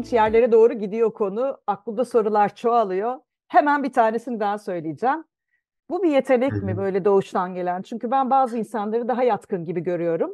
ilginç yerlere doğru gidiyor konu. Aklımda sorular çoğalıyor. Hemen bir tanesini daha söyleyeceğim. Bu bir yetenek mi böyle doğuştan gelen? Çünkü ben bazı insanları daha yatkın gibi görüyorum.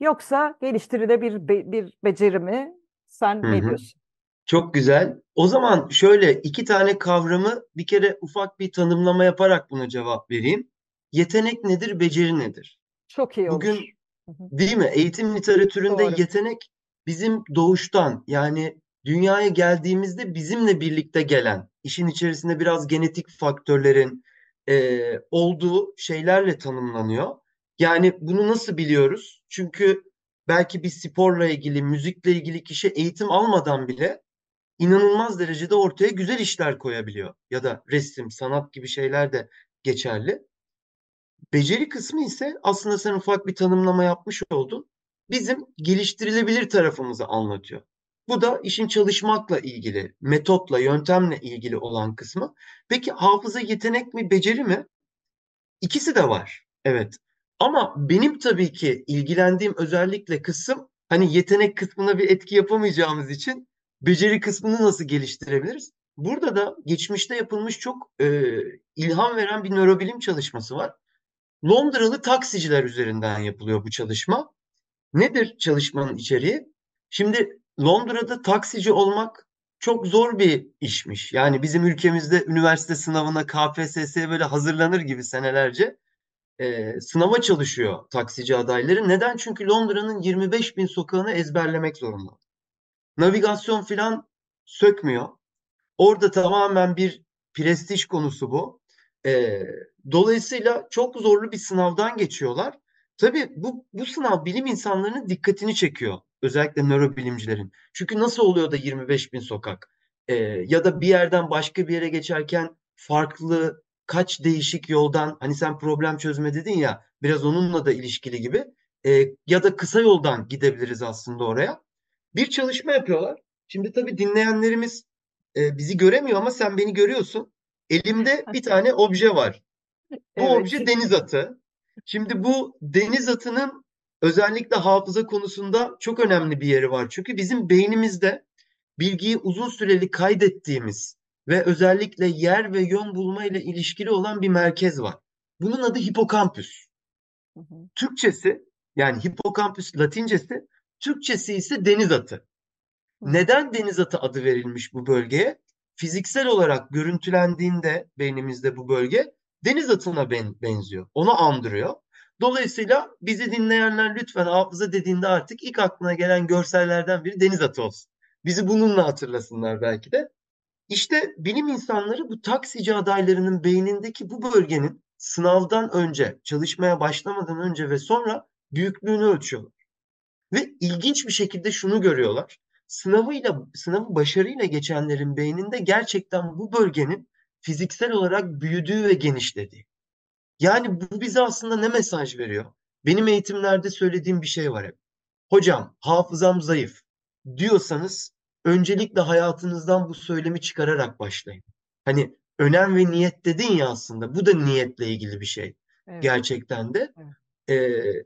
Yoksa geliştirilebilir bir, bir beceri mi? Sen ne diyorsun? Çok güzel. O zaman şöyle iki tane kavramı bir kere ufak bir tanımlama yaparak buna cevap vereyim. Yetenek nedir, beceri nedir? Çok iyi olur. Bugün değil mi? Eğitim literatüründe Doğru. yetenek bizim doğuştan yani dünyaya geldiğimizde bizimle birlikte gelen, işin içerisinde biraz genetik faktörlerin eee, olduğu şeylerle tanımlanıyor. Yani bunu nasıl biliyoruz? Çünkü belki bir sporla ilgili, müzikle ilgili kişi eğitim almadan bile inanılmaz derecede ortaya güzel işler koyabiliyor. Ya da resim, sanat gibi şeyler de geçerli. Beceri kısmı ise aslında sen ufak bir tanımlama yapmış oldun. Bizim geliştirilebilir tarafımızı anlatıyor. Bu da işin çalışmakla ilgili, metotla, yöntemle ilgili olan kısmı. Peki hafıza yetenek mi, beceri mi? İkisi de var. Evet. Ama benim tabii ki ilgilendiğim özellikle kısım hani yetenek kısmına bir etki yapamayacağımız için beceri kısmını nasıl geliştirebiliriz? Burada da geçmişte yapılmış çok e, ilham veren bir nörobilim çalışması var. Londralı taksiciler üzerinden yapılıyor bu çalışma. Nedir çalışmanın içeriği? Şimdi Londra'da taksici olmak çok zor bir işmiş. Yani bizim ülkemizde üniversite sınavına KPSS'ye böyle hazırlanır gibi senelerce e, sınava çalışıyor taksici adayları. Neden? Çünkü Londra'nın 25 bin sokağını ezberlemek zorunda. Navigasyon filan sökmüyor. Orada tamamen bir prestij konusu bu. Ee, dolayısıyla çok zorlu bir sınavdan geçiyorlar. Tabii bu, bu sınav bilim insanlarının dikkatini çekiyor. Özellikle nörobilimcilerin. Çünkü nasıl oluyor da 25 bin sokak? Ee, ya da bir yerden başka bir yere geçerken farklı kaç değişik yoldan hani sen problem çözme dedin ya biraz onunla da ilişkili gibi Ee, ya da kısa yoldan gidebiliriz aslında oraya. Bir çalışma yapıyorlar. Şimdi tabii dinleyenlerimiz e, bizi göremiyor ama sen beni görüyorsun. Elimde bir tane obje var. Bu Evet. obje deniz atı. Şimdi bu deniz atının özellikle hafıza konusunda çok önemli bir yeri var. Çünkü bizim beynimizde bilgiyi uzun süreli kaydettiğimiz ve özellikle yer ve yön bulma ile ilişkili olan bir merkez var. Bunun adı hipokampüs. Hı hı. Türkçesi yani hipokampüs Latincesi, Türkçesi ise deniz atı. Hı. Neden deniz atı adı verilmiş bu bölgeye? Fiziksel olarak görüntülendiğinde beynimizde bu bölge deniz atına ben, benziyor. Onu andırıyor. Dolayısıyla bizi dinleyenler lütfen hafıza dediğinde artık ilk aklına gelen görsellerden biri deniz atı olsun. Bizi bununla hatırlasınlar belki de. İşte bilim insanları bu taksici adaylarının beynindeki bu bölgenin sınavdan önce, çalışmaya başlamadan önce ve sonra büyüklüğünü ölçüyorlar. Ve ilginç bir şekilde şunu görüyorlar. Sınavıyla, sınavı başarıyla geçenlerin beyninde gerçekten bu bölgenin fiziksel olarak büyüdüğü ve genişlediği. Yani bu bize aslında ne mesaj veriyor? Benim eğitimlerde söylediğim bir şey var hep. Hocam hafızam zayıf diyorsanız öncelikle hayatınızdan bu söylemi çıkararak başlayın. Hani önem ve niyet dedin ya aslında bu da niyetle ilgili bir şey Evet. gerçekten de. Evet. Ee,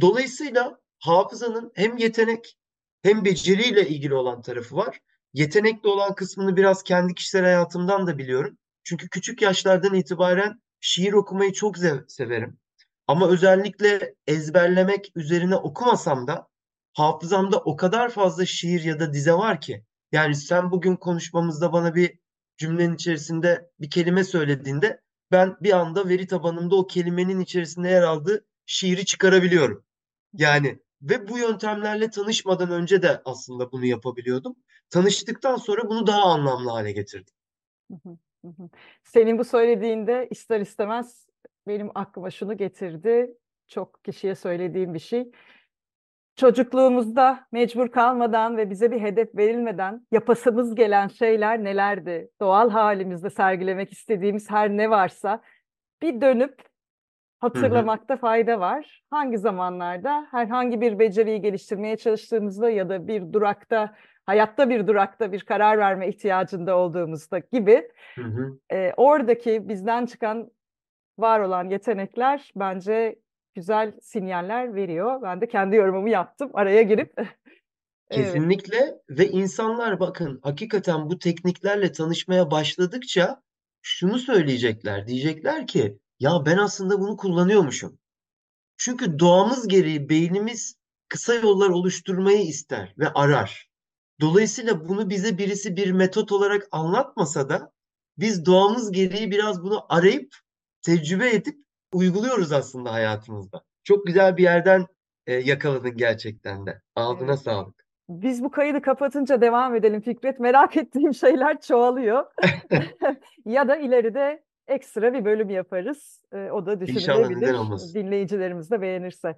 dolayısıyla hafızanın hem yetenek hem beceriyle ilgili olan tarafı var. Yetenekli olan kısmını biraz kendi kişisel hayatımdan da biliyorum. Çünkü küçük yaşlardan itibaren şiir okumayı çok severim. Ama özellikle ezberlemek üzerine okumasam da hafızamda o kadar fazla şiir ya da dize var ki. Yani sen bugün konuşmamızda bana bir cümlenin içerisinde bir kelime söylediğinde ben bir anda veri tabanımda o kelimenin içerisinde yer aldığı şiiri çıkarabiliyorum. Yani ve bu yöntemlerle tanışmadan önce de aslında bunu yapabiliyordum. Tanıştıktan sonra bunu daha anlamlı hale getirdim. Hı hı. Senin bu söylediğinde ister istemez benim aklıma şunu getirdi. Çok kişiye söylediğim bir şey. Çocukluğumuzda mecbur kalmadan ve bize bir hedef verilmeden yapasımız gelen şeyler nelerdi? Doğal halimizde sergilemek istediğimiz her ne varsa bir dönüp hatırlamakta fayda var. Hangi zamanlarda herhangi bir beceriyi geliştirmeye çalıştığımızda ya da bir durakta, hayatta bir durakta bir karar verme ihtiyacında olduğumuzda gibi hı hı. e, oradaki bizden çıkan var olan yetenekler bence güzel sinyaller veriyor. Ben de kendi yorumumu yaptım araya girip. Kesinlikle ve insanlar bakın hakikaten bu tekniklerle tanışmaya başladıkça şunu söyleyecekler. Diyecekler ki ya ben aslında bunu kullanıyormuşum. Çünkü doğamız gereği beynimiz kısa yollar oluşturmayı ister ve arar. Dolayısıyla bunu bize birisi bir metot olarak anlatmasa da biz doğamız gereği biraz bunu arayıp tecrübe edip uyguluyoruz aslında hayatımızda. Çok güzel bir yerden e, yakaladın gerçekten de. Ağzına Evet. sağlık. Biz bu kaydı kapatınca devam edelim Fikret. Merak ettiğim şeyler çoğalıyor. Ya da ileride ekstra bir bölüm yaparız. Ee, o da İnşallah düşünülebilir. olmasın. Dinleyicilerimiz de beğenirse.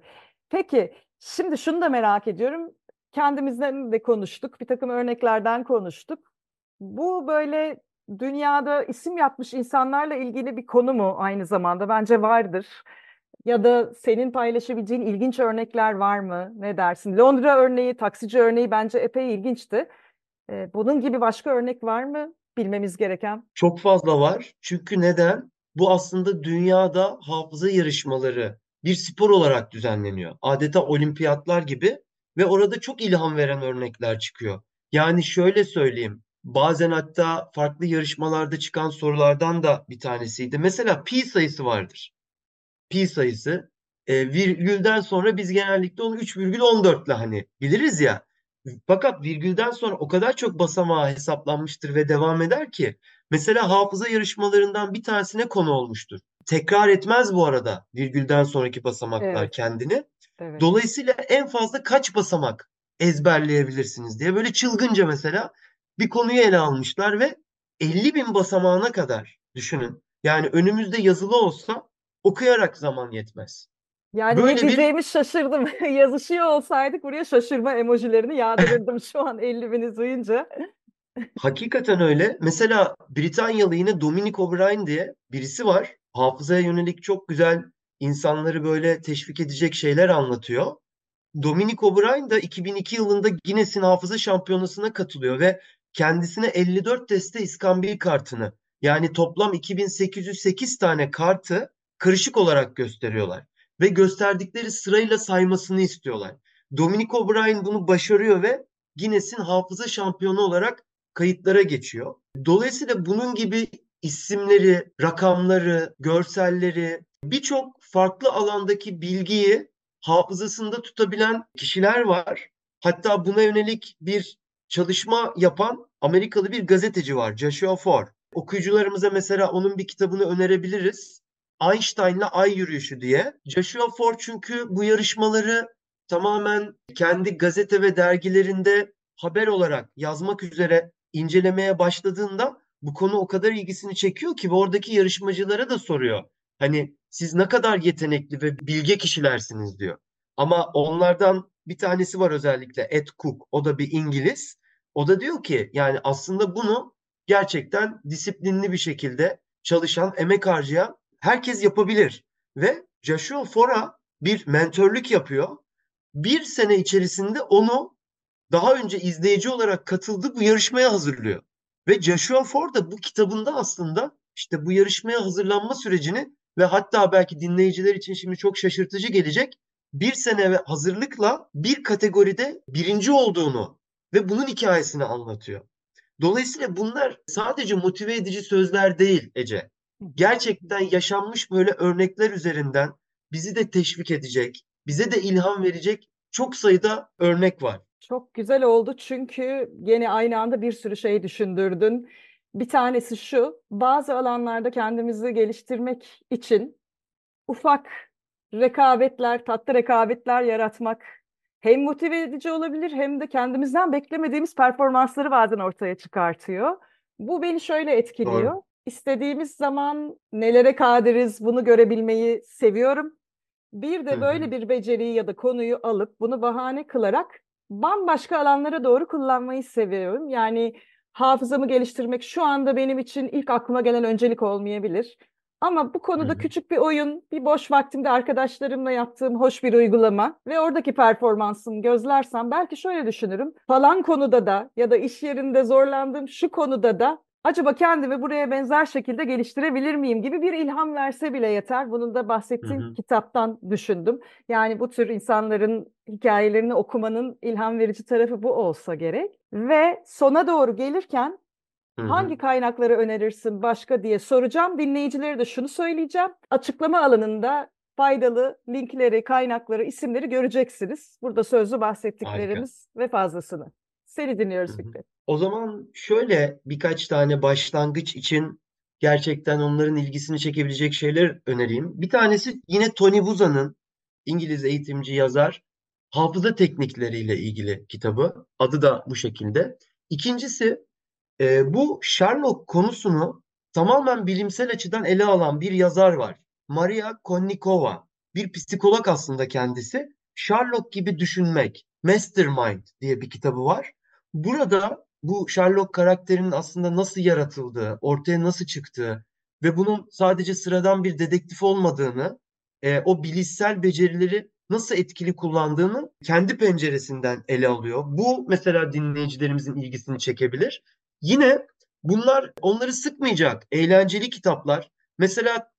Peki, şimdi şunu da merak ediyorum. Kendimizden de konuştuk. Bir takım örneklerden konuştuk. Bu böyle dünyada isim yapmış insanlarla ilgili bir konu mu aynı zamanda? Bence vardır. Ya da senin paylaşabileceğin ilginç örnekler var mı? Ne dersin? Londra örneği, taksici örneği bence epey ilginçti. Ee, bunun gibi başka örnek var mı bilmemiz gereken? Çok fazla var. Çünkü neden? Bu aslında dünyada hafıza yarışmaları bir spor olarak düzenleniyor. Adeta olimpiyatlar gibi ve orada çok ilham veren örnekler çıkıyor. Yani şöyle söyleyeyim. Bazen hatta farklı yarışmalarda çıkan sorulardan da bir tanesiydi. Mesela pi sayısı vardır. Pi sayısı e, virgülden sonra biz genellikle onu 3,14 ile hani biliriz ya. Fakat virgülden sonra o kadar çok basamağı hesaplanmıştır ve devam eder ki. Mesela hafıza yarışmalarından bir tanesine konu olmuştur. Tekrar etmez bu arada virgülden sonraki basamaklar Evet. kendini. Evet. Dolayısıyla en fazla kaç basamak ezberleyebilirsiniz diye böyle çılgınca mesela bir konuyu ele almışlar ve 50 bin basamağına kadar düşünün. Yani önümüzde yazılı olsa okuyarak zaman yetmez. Yani ne Böyle bir diyeceğimi şaşırdım. Yazışıyor olsaydık buraya şaşırma emojilerini yağdırırdım şu an 50 bini duyunca. Hakikaten öyle. Mesela Britanyalı yine Dominic O'Brien diye birisi var. Hafızaya yönelik çok güzel insanları böyle teşvik edecek şeyler anlatıyor. Dominic O'Brien da 2002 yılında Guinness'in hafıza şampiyonasına katılıyor ve kendisine 54 deste iskambil kartını yani toplam 2808 tane kartı karışık olarak gösteriyorlar ve gösterdikleri sırayla saymasını istiyorlar. Dominic O'Brien bunu başarıyor ve Guinness'in hafıza şampiyonu olarak kayıtlara geçiyor. Dolayısıyla bunun gibi isimleri, rakamları, görselleri, birçok farklı alandaki bilgiyi hafızasında tutabilen kişiler var. Hatta buna yönelik bir çalışma yapan Amerikalı bir gazeteci var, Joshua Ford. Okuyucularımıza mesela onun bir kitabını önerebiliriz. Einstein'la Ay Yürüyüşü diye. Joshua Ford çünkü bu yarışmaları tamamen kendi gazete ve dergilerinde haber olarak yazmak üzere incelemeye başladığında bu konu o kadar ilgisini çekiyor ki oradaki yarışmacılara da soruyor. Hani siz ne kadar yetenekli ve bilge kişilersiniz diyor. Ama onlardan bir tanesi var özellikle Ed Cook. O da bir İngiliz. O da diyor ki yani aslında bunu gerçekten disiplinli bir şekilde çalışan, emek harcayan herkes yapabilir. Ve Joshua Fora bir mentörlük yapıyor. Bir sene içerisinde onu daha önce izleyici olarak katıldığı bu yarışmaya hazırlıyor. Ve Joshua Ford da bu kitabında aslında işte bu yarışmaya hazırlanma sürecini ve hatta belki dinleyiciler için şimdi çok şaşırtıcı gelecek bir sene ve hazırlıkla bir kategoride birinci olduğunu ve bunun hikayesini anlatıyor. Dolayısıyla bunlar sadece motive edici sözler değil Ece. Gerçekten yaşanmış böyle örnekler üzerinden bizi de teşvik edecek, bize de ilham verecek çok sayıda örnek var. Çok güzel oldu çünkü yine aynı anda bir sürü şey düşündürdün. Bir tanesi şu, bazı alanlarda kendimizi geliştirmek için ufak rekabetler, tatlı rekabetler yaratmak hem motive edici olabilir hem de kendimizden beklemediğimiz performansları bazen ortaya çıkartıyor. Bu beni şöyle etkiliyor. Doğru. İstediğimiz zaman nelere kadiriz bunu görebilmeyi seviyorum. Bir de böyle bir beceriyi ya da konuyu alıp bunu bahane kılarak bambaşka alanlara doğru kullanmayı seviyorum. Yani hafızamı geliştirmek şu anda benim için ilk aklıma gelen öncelik olmayabilir. Ama bu konuda hı. küçük bir oyun, bir boş vaktimde arkadaşlarımla yaptığım hoş bir uygulama ve oradaki performansımı gözlersem belki şöyle düşünürüm. Falan konuda da ya da iş yerinde zorlandığım şu konuda da acaba kendimi buraya benzer şekilde geliştirebilir miyim gibi bir ilham verse bile yeter. Bunun da bahsettiğim hı. kitaptan düşündüm. Yani bu tür insanların hikayelerini okumanın ilham verici tarafı bu olsa gerek. Ve sona doğru gelirken Hı hangi kaynakları önerirsin başka diye soracağım. Dinleyicilere de şunu söyleyeceğim. Açıklama alanında faydalı linkleri, kaynakları, isimleri göreceksiniz. Burada sözlü Harika. bahsettiklerimiz ve fazlasını. Seni dinliyoruz. Fikret. O zaman şöyle birkaç tane başlangıç için gerçekten onların ilgisini çekebilecek şeyler önereyim. Bir tanesi yine Tony Buzan'ın İngiliz eğitimci yazar hafıza teknikleriyle ilgili kitabı. Adı da bu şekilde. İkincisi e, bu Sherlock konusunu tamamen bilimsel açıdan ele alan bir yazar var. Maria Konnikova. Bir psikolog aslında kendisi. Sherlock gibi düşünmek. Mastermind diye bir kitabı var. Burada bu Sherlock karakterinin aslında nasıl yaratıldığı, ortaya nasıl çıktığı ve bunun sadece sıradan bir dedektif olmadığını, e, o bilişsel becerileri nasıl etkili kullandığını kendi penceresinden ele alıyor. Bu mesela dinleyicilerimizin ilgisini çekebilir. Yine bunlar onları sıkmayacak eğlenceli kitaplar. Mesela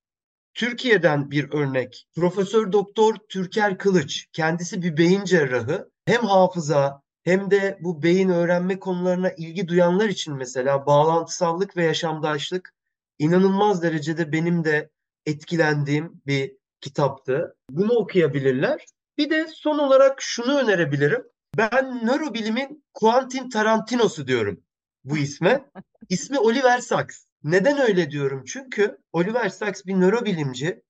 Türkiye'den bir örnek. Profesör Doktor Türker Kılıç. Kendisi bir beyin cerrahı. Hem hafıza hem de bu beyin öğrenme konularına ilgi duyanlar için mesela bağlantısallık ve yaşamdaşlık inanılmaz derecede benim de etkilendiğim bir kitaptı. Bunu okuyabilirler. Bir de son olarak şunu önerebilirim. Ben nörobilimin Quentin Tarantino'su diyorum bu isme. İsmi Oliver Sacks. Neden öyle diyorum? Çünkü Oliver Sacks bir nörobilimci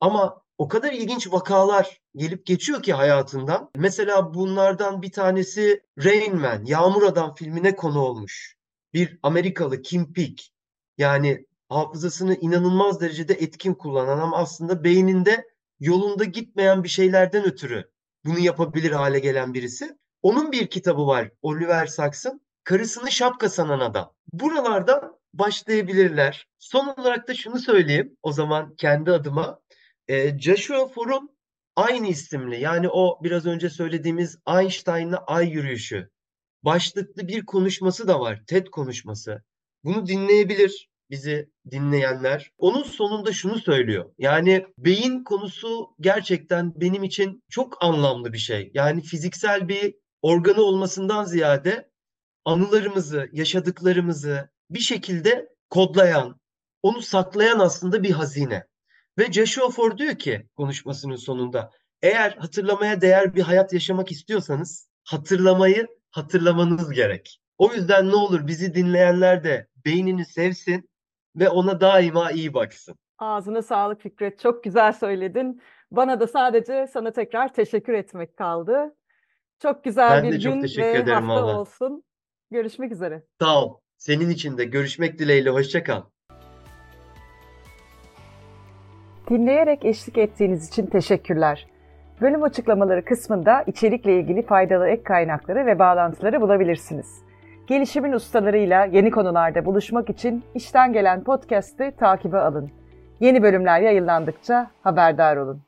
ama o kadar ilginç vakalar gelip geçiyor ki hayatından. Mesela bunlardan bir tanesi Rain Man, Yağmur Adam filmine konu olmuş. Bir Amerikalı Kim Peek. Yani hafızasını inanılmaz derecede etkin kullanan ama aslında beyninde yolunda gitmeyen bir şeylerden ötürü bunu yapabilir hale gelen birisi. Onun bir kitabı var Oliver Sacks'ın. Karısını şapka sanan adam. Buralardan başlayabilirler. Son olarak da şunu söyleyeyim o zaman kendi adıma. E, Joshua Fore'un aynı isimli yani o biraz önce söylediğimiz Einstein'la ay yürüyüşü başlıklı bir konuşması da var. TED konuşması. Bunu dinleyebilir bizi dinleyenler. Onun sonunda şunu söylüyor. Yani beyin konusu gerçekten benim için çok anlamlı bir şey. Yani fiziksel bir organı olmasından ziyade anılarımızı, yaşadıklarımızı bir şekilde kodlayan, onu saklayan aslında bir hazine. Ve Joshua Ford diyor ki konuşmasının sonunda eğer hatırlamaya değer bir hayat yaşamak istiyorsanız hatırlamayı hatırlamanız gerek. O yüzden ne olur bizi dinleyenler de beynini sevsin ve ona daima iyi baksın. Ağzına sağlık Fikret. Çok güzel söyledin. Bana da sadece sana tekrar teşekkür etmek kaldı. Çok güzel Ben bir de çok gün teşekkür ve ederim hafta valla. olsun. Görüşmek üzere. Sağ ol. Senin için de görüşmek dileğiyle. Hoşça kal. Dinleyerek eşlik ettiğiniz için teşekkürler. Bölüm açıklamaları kısmında içerikle ilgili faydalı ek kaynakları ve bağlantıları bulabilirsiniz. Gelişimin ustalarıyla yeni konularda buluşmak için işten gelen podcast'i takibe alın. Yeni bölümler yayınlandıkça haberdar olun.